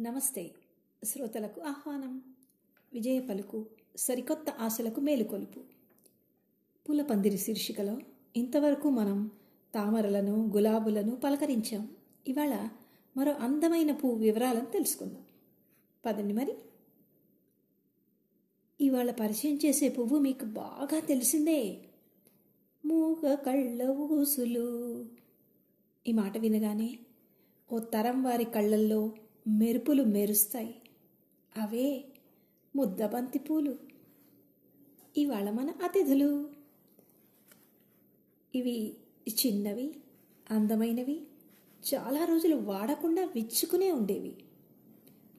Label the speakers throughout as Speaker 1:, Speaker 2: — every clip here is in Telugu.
Speaker 1: నమస్తే. శ్రోతలకు ఆహ్వానం. విజయ పలుకు సరికొత్త ఆశలకు మేలుకొలుపు పుల పందిరి శీర్షికలో ఇంతవరకు మనం తామరలను గులాబులను పలకరించాం. ఇవాళ మరో అందమైన పువ్వు వివరాలను తెలుసుకుందాం. పదండి మరి. ఇవాళ పరిచయం చేసే పువ్వు మీకు బాగా తెలిసిందే. మూగ కళ్ళ ఊసులు. ఈ మాట వినగానే ఓ తరం వారి కళ్ళల్లో మెరుపులు మెరుస్తాయి. అవే ముద్దబంతి పూలు. ఇవాళ మన అతిథులు. ఇవి చిన్నవి అందమైనవి చాలా రోజులు వాడకుండా విచ్చుకునే ఉండేవి.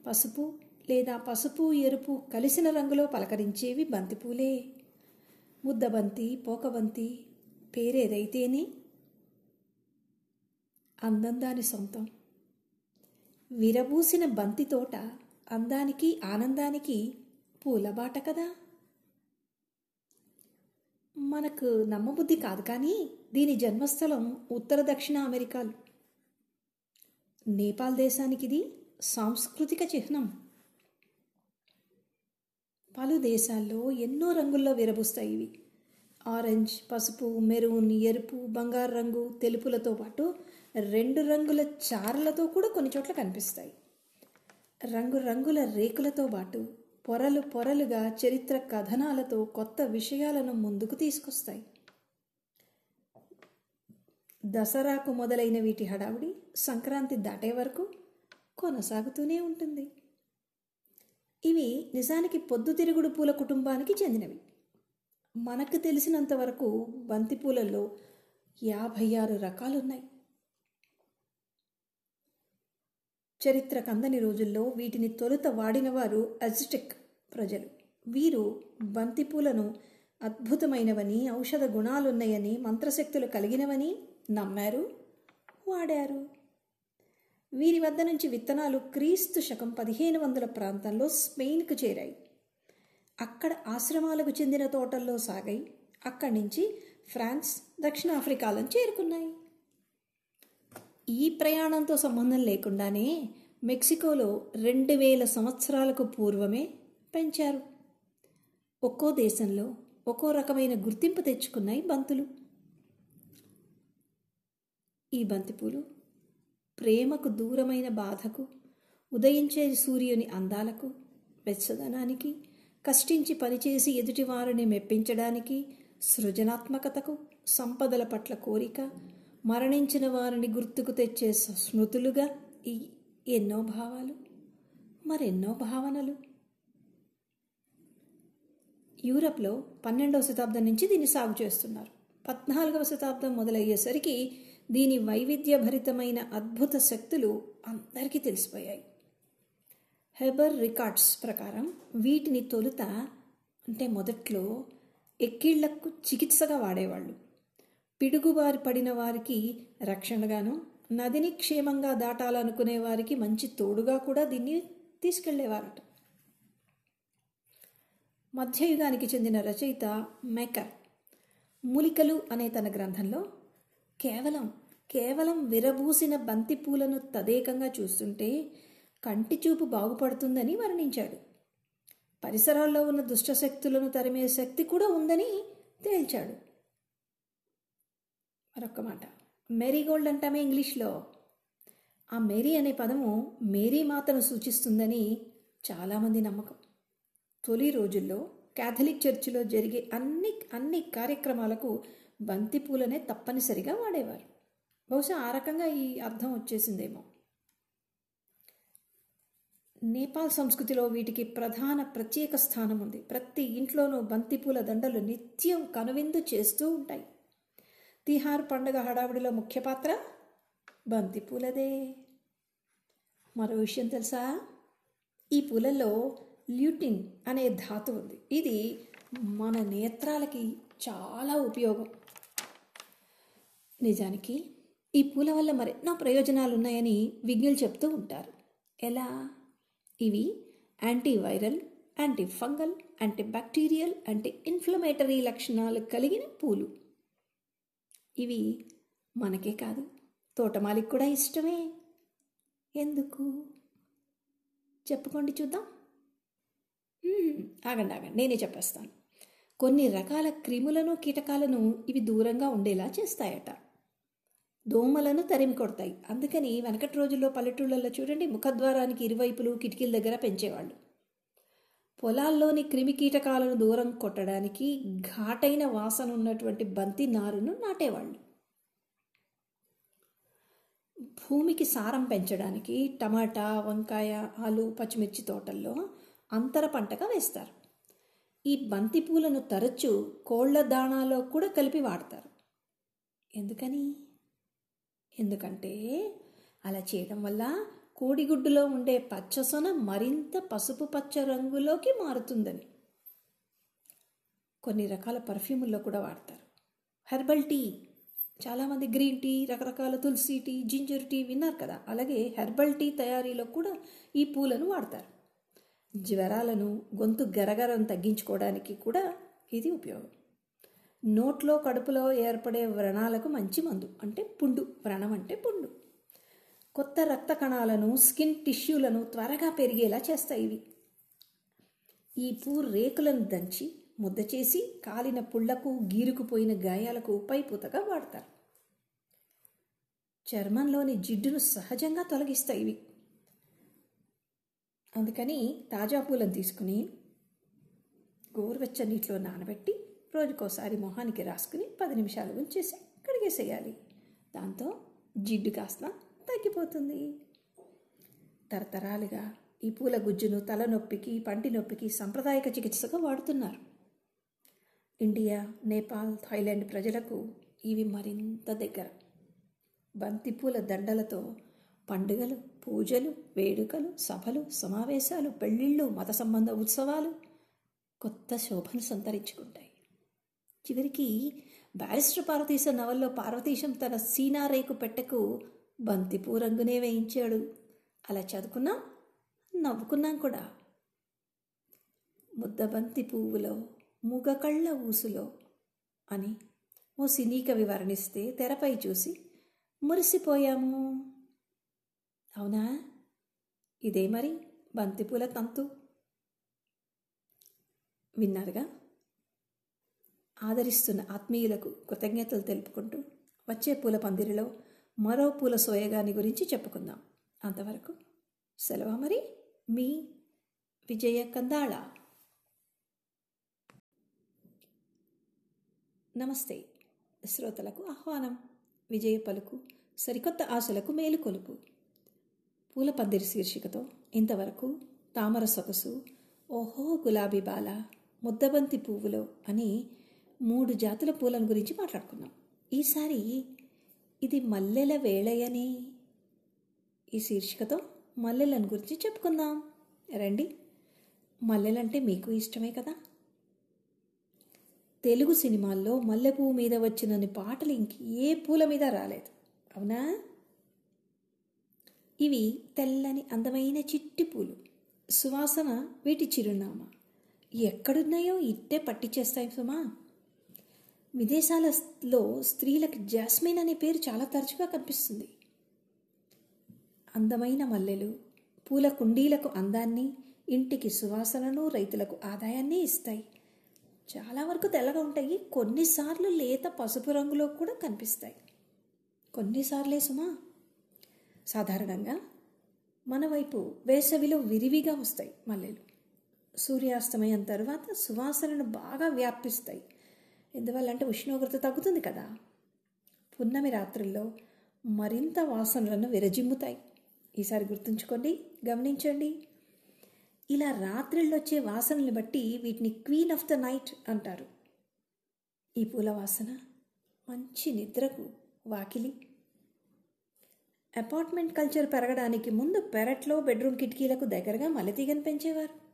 Speaker 1: పసుపు లేదా పసుపు ఎరుపు కలిసిన రంగులో పలకరించేవి బంతిపూలే ముద్దబంతి పోకబంతి పేరేదైతేనే అందం దాని సొంతం. విరబూసిన బంతి తోట అందానికి ఆనందానికి పూలబాట కదా? మనకు నమ్మబుద్ధి కాదు కానీ దీని జన్మస్థలం ఉత్తర దక్షిణ అమెరికాలు. నేపాల్ దేశానికి ఇది సాంస్కృతిక చిహ్నం. పలు దేశాల్లో ఎన్నో రంగుల్లో విరబూస్తాయి ఇవి. ఆరెంజ్ పసుపు మెరూన్ ఎరుపు బంగారు రంగు తెలుపులతో పాటు రెండు రంగుల చారలతో కూడా కొన్ని చోట్ల కనిపిస్తాయి. రంగురంగుల రేకులతో పాటు పొరలు పొరలుగా చరిత్ర కథనాలతో కొత్త విషయాలను ముందుకు తీసుకొస్తాయి. దసరాకు మొదలైన వీటి హడావుడి సంక్రాంతి దాటే వరకు కొనసాగుతూనే ఉంటుంది. ఇవి నిజానికి పొద్దుతిరుగుడు పూల కుటుంబానికి చెందినవి. మనకు తెలిసినంత వరకు బంతిపూలలో యాభై ఆరు రకాలున్నాయి. చరిత్ర కందని రోజుల్లో వీటిని తొలుత వాడినవారు అజిటెక్ ప్రజలు. వీరు బంతిపూలను అద్భుతమైనవని ఔషధ గుణాలున్నాయని మంత్రశక్తులు కలిగినవని నమ్మారు? వాడారు. వీరి వద్ద నుంచి విత్తనాలు క్రీస్తు శకం పదిహేను వందల ప్రాంతంలో స్పెయిన్కు చేరాయి. అక్కడ ఆశ్రమాలకు చెందిన తోటల్లో సాగాయి. అక్కడి నుంచి ఫ్రాన్స్ దక్షిణాఫ్రికాలను చేరుకున్నాయి. ఈ ప్రయాణంతో సంబంధం లేకుండానే మెక్సికోలో రెండు వేల సంవత్సరాలకు పూర్వమే పెంచారు. ఒక్కో దేశంలో ఒక్కో రకమైన గుర్తింపు తెచ్చుకున్నాయి బంతులు. ఈ బంతిపూలు ప్రేమకు దూరమైన బాధకు ఉదయించే సూర్యుని అందాలకు వెచ్చదనానికి కష్టించి పనిచేసి ఎదుటివారిని మెప్పించడానికి సృజనాత్మకతకు సంపదల పట్ల కోరిక మరణించిన వారిని గుర్తుకు తెచ్చే స్మృతులుగా ఈ ఎన్నో భావాలు మరెన్నో భావనలు. యూరప్లో పన్నెండవ శతాబ్దం నుంచి దీన్ని సాగు చేస్తున్నారు. పద్నాలుగవ శతాబ్దం మొదలయ్యేసరికి దీని వైవిధ్యభరితమైన అద్భుత శక్తులు అందరికీ తెలిసిపోయాయి. హెబర్ రికార్డ్స్ ప్రకారం వీటిని తొలుత అంటే మొదట్లో ఎక్కిళ్ళకు చికిత్సగా వాడేవాళ్ళు. పిడుగుబారి పడిన వారికి రక్షణగాను నదిని క్షేమంగా దాటాలనుకునే వారికి మంచి తోడుగా కూడా దీన్ని తీసుకెళ్ళేవారట. మధ్యయుగానికి చెందిన రచయిత మేకర్ మూలికలు అనే తన గ్రంథంలో కేవలం కేవలం విరబూసిన బంతిపూలను తదేకంగా చూస్తుంటే కంటి చూపు బాగుపడుతుందని వర్ణించాడు. పరిసరాల్లో ఉన్న దుష్టశక్తులను తరిమే శక్తి కూడా ఉందని తేల్చాడు. మరొక మాట మేరీగోల్డ్ అంటామే ఇంగ్లీష్లో. ఆ మేరీ అనే పదము మేరీ మాతను సూచిస్తుందని చాలామంది నమ్మకం. తొలి రోజుల్లో క్యాథలిక్ చర్చిలో జరిగే అన్ని అన్ని కార్యక్రమాలకు బంతిపూలనే తప్పనిసరిగా వాడేవారు. బహుశా ఆ రకంగా ఈ అర్థం వచ్చేసిందేమో. నేపాల్ సంస్కృతిలో వీటికి ప్రధాన ప్రత్యేక స్థానం ఉంది ప్రతి ఇంట్లోనూ బంతిపూల దండలు నిత్యం కనువిందు చేస్తూ ఉంటాయి. తిహార్ పండుగ హడావుడిలో ముఖ్య పాత్ర? బంతిపూలదే మరో విషయం తెలుసా? ఈ పూలల్లో ల్యూటిన్ అనే ధాతు ఉంది. ఇది మన నేత్రాలకి చాలా ఉపయోగం. నిజానికి ఈ పూల వల్ల మరెన్నో ప్రయోజనాలు ఉన్నాయని విజ్ఞులు చెప్తూ ఉంటారు. ఎలా? ఇవి antiviral anti fungal anti bacterial anti inflammatory లక్షణాలు కలిగిన పూలు. ఇవి మనకే కాదు. తోటమాలికి కూడా ఇష్టమే. ఎందుకు? చెప్పుకోండి చూద్దాం. ఆగండి ఆగండి. నేనే చెప్పేస్తాను. కొన్ని రకాల క్రిములను కీటకాలను ఇవి దూరంగా ఉండేలా చేస్తాయట. దోమలను తరిమి కొడతాయి. అందుకని వెనకటి రోజుల్లో పల్లెటూళ్ళల్లో చూడండి ముఖద్వారానికి ఇరువైపులు కిటికీల దగ్గర పెంచేవాళ్ళు. పొలాల్లోని క్రిమికీటకాలను దూరం కొట్టడానికి ఘాటైన వాసన ఉన్నటువంటి బంతి నారును నాటేవాళ్ళు. భూమికి సారం పెంచడానికి టమాటా వంకాయ ఆలు పచ్చిమిర్చి తోటల్లో అంతర పంటగా వేస్తారు. ఈ బంతి పూలను తరచూ కోళ్ళ దాణాలో కూడా కలిపి వాడతారు. ఎందుకని? ఎందుకంటే అలా చేయడం వల్ల కోడిగుడ్డులో ఉండే పచ్చసొన మరింత పసుపు పచ్చ రంగులోకి మారుతుందని. కొన్ని రకాల పర్ఫ్యూముల్లో కూడా వాడతారు. Herbal tea. చాలామంది గ్రీన్ టీ రకరకాల తులసి టీ జింజర్ టీ విన్నారు కదా. అలాగే హెర్బల్ టీ తయారీలో కూడా ఈ పూలను వాడతారు. జ్వరాలను గొంతు గరగరం తగ్గించుకోవడానికి కూడా ఇది ఉపయోగం. నోట్లో కడుపులో ఏర్పడే వ్రణాలకు మంచి మందు అంటే పుండు. వ్రణం అంటే పుండు. కొత్త రక్త కణాలను స్కిన్ టిష్యూలను త్వరగా పెరిగేలా చేస్తాయి ఇవి. ఈ పూ రేకులను దంచి ముద్ద చేసి కాలిన పుళ్ళకు గీరుకుపోయిన గాయాలకు పైపూతగా వాడతారు. చర్మంలోని జిడ్డును సహజంగా తొలగిస్తాయి ఇవి. అందుకని తాజా పూలను తీసుకుని గోరువెచ్చ నీటిలో నానబెట్టి రోజుకోసారి మొహానికి రాసుకుని పది నిమిషాలు ఉంచేసి కడిగేసేయాలి. దాంతో జిడ్డు కాస్త తగ్గిపోతుంది. తరతరాలుగా ఈ పూల గుజ్జును తలనొప్పికి పంటి నొప్పికి సాంప్రదాయక చికిత్సగా వాడుతున్నారు. ఇండియా నేపాల్ థాయిలాండ్ ప్రజలకు ఇవి మరింత దగ్గర. బంతిపూల దండలతో పండుగలు పూజలు వేడుకలు సభలు సమావేశాలు పెళ్ళిళ్ళు మత సంబంధ ఉత్సవాలు కొత్త శోభను సంతరించుకుంటాయి. చివరికి బ్యారిస్టర్ పార్వతీశ నవల్లో పార్వతీశం తన సీనారేకు పెట్టకు బంతిపూ రంగునే వేయించాడు. అలా చదువుకున్నాం నవ్వుకున్నాం కూడా. ముద్దబంతి పువ్వులో మూగకళ్ళ ఊసులో అని ఓ సినీ కవి వర్ణిస్తే తెరపై చూసి మురిసిపోయాము. అవునా? ఇదే మరి బంతిపూల తంతు. విన్నారుగా? ఆదరిస్తున్న ఆత్మీయులకు కృతజ్ఞతలు తెలుపుకుంటూ వచ్చే పూల పందిరిలో మరో పూల సోయగాని గురించి చెప్పుకుందాం. అంతవరకు సెలవు మరి మీ విజయ కందాళ నమస్తే. శ్రోతలకు ఆహ్వానం. విజయ పలుకు సరికొత్త ఆశలకు మేలుకొలుపు పూల పందిరి శీర్షికతో ఇంతవరకు తామర సొగసు ఓహో గులాబీ బాల ముద్దబంతి పువ్వులో అని మూడు జాతుల పూలను గురించి మాట్లాడుకున్నాం. ఈసారి ఇది మల్లెల వేళయని. ఈ శీర్షికతో మల్లెలను గురించి చెప్పుకుందాం. రండి. మల్లెలంటే మీకు ఇష్టమే కదా? తెలుగు సినిమాల్లో మల్లెపూ మీద వచ్చినన్ని పాటలు ఇంక ఏ పూల మీద రాలేదు. అవునా? ఇవి తెల్లని అందమైన చిట్టి పూలు. సువాసన వీటి చిరునామా. ఎక్కడున్నాయో ఇట్టే పట్టించేస్తాయి సుమా. విదేశాలలో స్త్రీలకు జాస్మిన్ అనే పేరు చాలా తరచుగా కనిపిస్తుంది. అందమైన మల్లెలు పూల కుండీలకు అందాన్ని ఇంటికి సువాసనను రైతులకు ఆదాయాన్ని ఇస్తాయి. చాలా వరకు తెల్లగా ఉంటాయి. కొన్నిసార్లు లేత పసుపు రంగులో కూడా కనిపిస్తాయి. కొన్నిసార్లే సుమా. సాధారణంగా మన వైపు వేసవిలో విరివిగా వస్తాయి మల్లెలు. సూర్యాస్తమయం తర్వాత సువాసనను బాగా వ్యాపిస్తాయి. ఎందువల్లంటే ఉష్ణోగ్రత తగ్గుతుంది కదా. పున్నమి రాత్రుల్లో మరింత వాసనలను విరజిమ్ముతాయి. ఈసారి గుర్తుంచుకోండి గమనించండి. ఇలా రాత్రిళ్ళు వచ్చే వాసనల్ని బట్టి వీటిని క్వీన్ ఆఫ్ ద నైట్ అంటారు. ఈ పూల వాసన మంచి నిద్రకు వాకిలి. అపార్ట్మెంట్ కల్చర్ పెరగడానికి ముందు పెరట్లో బెడ్రూమ్ కిటికీలకు దగ్గరగా మల్లెతీగను పెంచేవారు.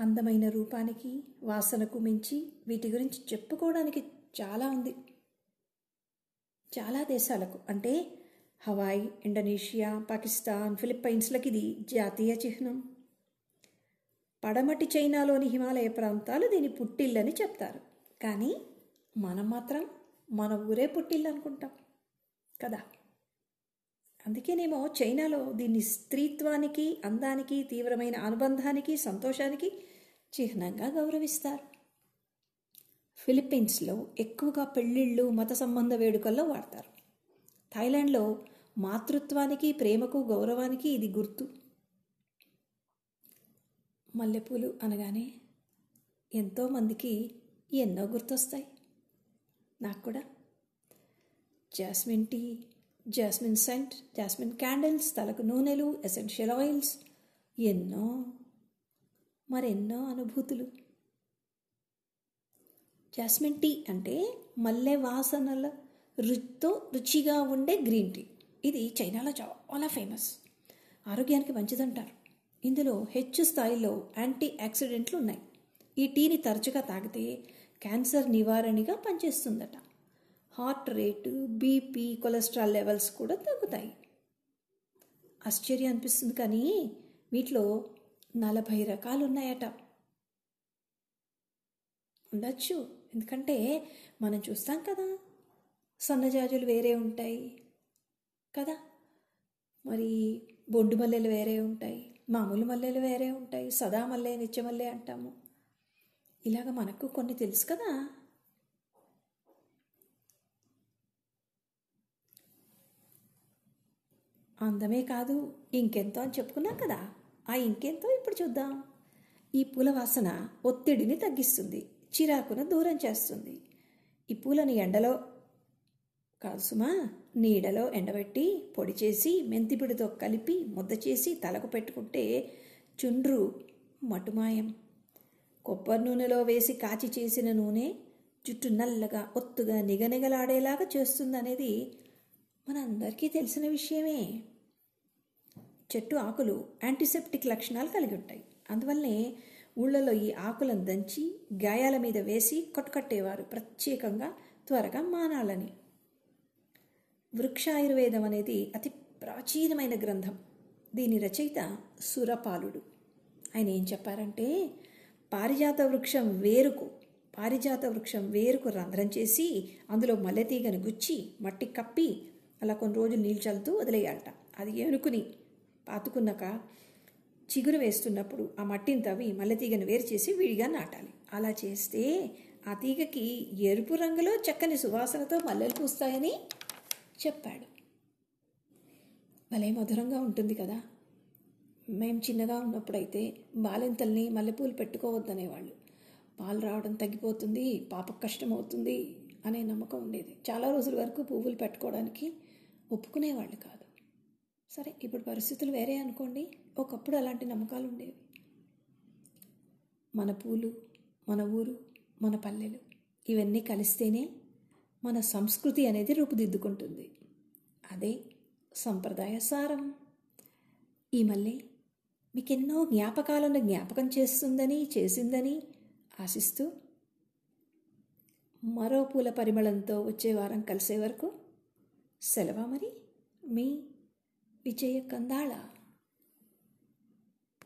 Speaker 1: అందమైన రూపానికి వాసనకు మించి వీటి గురించి చెప్పుకోవడానికి చాలా ఉంది. చాలా దేశాలకు అంటే హవాయ్ ఇండోనేషియా పాకిస్తాన్ ఫిలిప్పైన్స్లకి ఇది జాతీయ చిహ్నం. పడమటి చైనాలోని హిమాలయ ప్రాంతాలు దీని పుట్టిల్లని చెప్తారు. కానీ మనం మాత్రం మన ఊరే పుట్టిల్లు అనుకుంటాం. కదా? అందుకేనేమో చైనాలో దీన్ని స్త్రీత్వానికి అందానికి తీవ్రమైన అనుబంధానికి సంతోషానికి చిహ్నంగా గౌరవిస్తారు. ఫిలిప్పీన్స్లో ఎక్కువగా పెళ్ళిళ్ళు మత సంబంధ వేడుకల్లో వాడతారు. థాయిలాండ్లో మాతృత్వానికి ప్రేమకు గౌరవానికి ఇది గుర్తు. మల్లెపూలు అనగానే ఎంతోమందికి ఎన్నో గుర్తొస్తాయి. నాకు కూడా. Jasmine tea jasmine scent jasmine candles తలకు నూనెలు ఎసెన్షియల్ ఆయిల్స్ ఎన్నో మరెన్నో అనుభూతులు. జాస్మిన్ టీ అంటే మల్లె వాసనల రుచితో రుచిగా ఉండే గ్రీన్ టీ ఇది చైనాలో చాలా ఫేమస్ ఆరోగ్యానికి మంచిదంటారు. ఇందులో హెచ్చు స్థాయిలో యాంటీ ఆక్సిడెంట్లు ఉన్నాయి. ఈ టీని తరచుగా తాగితే క్యాన్సర్ నివారణగా పనిచేస్తుందట. Heart rate BP cholesterol levels కూడా తగ్గుతాయి. ఆశ్చర్యం అనిపిస్తుంది కానీ వీటిలో నలభై రకాలు ఉన్నాయట ఉండొచ్చు. ఎందుకంటే మనం చూస్తాం కదా సన్నజాజులు వేరే ఉంటాయి కదా. మరి బొండు మల్లెలు వేరే ఉంటాయి మామూలు మల్లెలు వేరే ఉంటాయి సదా మల్లె నిత్య మల్లె అంటాము. ఇలాగ మనకు కొన్ని తెలుసు కదా. అందమే కాదు ఇంకెంతో అని చెప్పుకున్నాం కదా. ఆ ఇంకెంతో ఇప్పుడు చూద్దాం. ఈ పూల వాసన ఒత్తిడిని తగ్గిస్తుంది చిరాకును దూరం చేస్తుంది. ఈ పూలను ఎండలో కాదు సుమా నీడలో ఎండబెట్టి పొడి చేసి మెంతిపిడితో కలిపి ముద్ద చేసి తలకు పెట్టుకుంటే చుండ్రు మటుమాయం. కొబ్బరి నూనెలో వేసి కాచి చేసిన నూనె జుట్టు నల్లగా ఒత్తుగా నిగనిగలాడేలాగా చేస్తుందనేది మనందరికీ తెలిసిన విషయమే. చెట్టు ఆకులు యాంటీసెప్టిక్ లక్షణాలు కలిగి ఉంటాయి. అందువల్లనే ఊళ్ళలో ఈ ఆకులను దంచి గాయాల మీద వేసి కొట్టుకట్టేవారు ప్రత్యేకంగా త్వరగా మానాలని. వృక్షాయుర్వేదం అనేది అతి ప్రాచీనమైన గ్రంథం. దీని రచయిత సురపాలుడు. ఆయన ఏం చెప్పారంటే పారిజాత వృక్షం వేరుకు పారిజాత వృక్షం వేరుకు రంధ్రం చేసి అందులో మల్లెతీగను గుచ్చి మట్టి కప్పి అలా కొన్ని రోజులు నీళ్ళు చల్లుతూ వదిలేయాలట. అది ఏనుకుని పాతుకున్నాక చిగురు వేస్తున్నప్పుడు ఆ మట్టిని తవ్వి మల్లె తీగను వేరు చేసి విడిగా నాటాలి. అలా చేస్తే ఆ తీగకి ఎరుపు రంగులో చక్కని సువాసనతో మల్లెలు పూస్తాయని చెప్పాడు. భలే మధురంగా ఉంటుంది కదా. మేము చిన్నగా ఉన్నప్పుడైతే బాలింతల్ని మల్లెపూలు పెట్టుకోవద్దనేవాళ్ళు. పాలు రావడం తగ్గిపోతుంది పాపకు కష్టం అవుతుంది అనే నమ్మకం ఉండేది. చాలా రోజుల వరకు పువ్వులు పెట్టుకోవడానికి ఒప్పుకునేవాళ్ళు కాదు. సరే ఇప్పుడు పరిస్థితులు వేరే అనుకోండి ఒకప్పుడు అలాంటి నమ్మకాలు ఉండేవి. మన పూలు మన ఊరు మన పల్లెలు ఇవన్నీ కలిస్తేనే మన సంస్కృతి అనేది రూపుదిద్దుకుంటుంది. అదే సంప్రదాయ సారం. ఈ మళ్ళీ మీకెన్నో జ్ఞాపకాలను జ్ఞాపకం చేస్తుందని చేసిందని ఆశిస్తూ మరో పూల పరిమళంతో వచ్చే వారం కలిసే వరకు సెలవా మరి మీ విజయ కందాళ